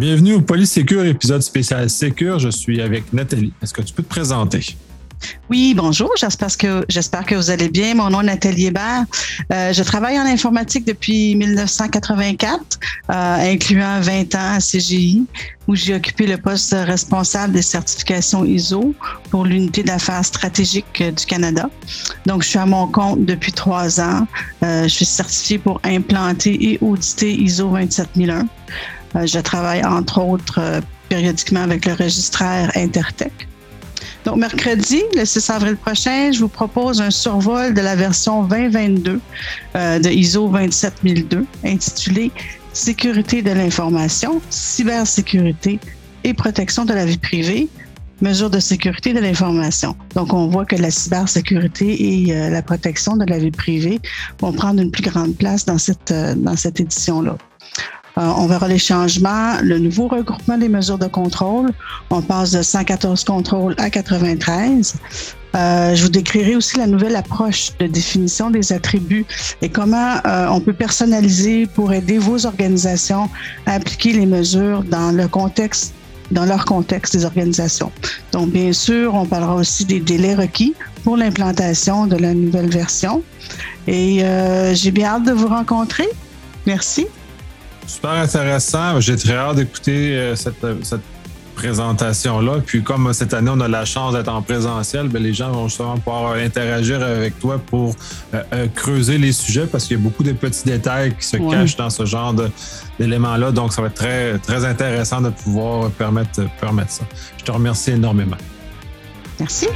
Bienvenue au Polysécure, épisode spécial Sécure. Je suis avec Nathalie. Est-ce que tu peux te présenter? Oui, bonjour. J'espère que j'espère que vous allez bien. Mon nom est Nathalie Hébert. Euh, je travaille en informatique depuis 1984, euh, incluant 20 ans à CGI, où j'ai occupé le poste responsable des certifications ISO pour l'unité d'affaires stratégique du Canada. Donc, je suis à mon compte depuis trois ans. Euh, je suis certifiée pour implanter et auditer ISO 27001. Euh, je travaille entre autres euh, périodiquement avec le registraire Intertech. Donc, mercredi, le 6 avril prochain, je vous propose un survol de la version 2022 euh, de ISO 27002 intitulé Sécurité de l'information, cybersécurité et protection de la vie privée, mesures de sécurité de l'information. Donc, on voit que la cybersécurité et la protection de la vie privée vont prendre une plus grande place dans cette, dans cette édition-là. Euh, on verra les changements, le nouveau regroupement des mesures de contrôle. On passe de 114 contrôles à 93. Euh, je vous décrirai aussi la nouvelle approche de définition des attributs et comment euh, on peut personnaliser pour aider vos organisations à appliquer les mesures dans le contexte dans leur contexte des organisations. Donc, bien sûr, on parlera aussi des délais requis pour l'implantation de la nouvelle version. Et j'ai bien hâte de vous rencontrer. Merci. Super intéressant. J'ai très hâte d'écouter euh, cette, cette présentation-là. Puis comme cette année, on a la chance d'être en présentiel, bien, les gens vont justement pouvoir interagir avec toi pour euh, euh, creuser les sujets parce qu'il y a beaucoup de petits détails qui se cachent dans ce genre d'éléments-là. Donc, ça va être très, très intéressant de pouvoir permettre, permettre ça. Je te remercie énormément. Merci.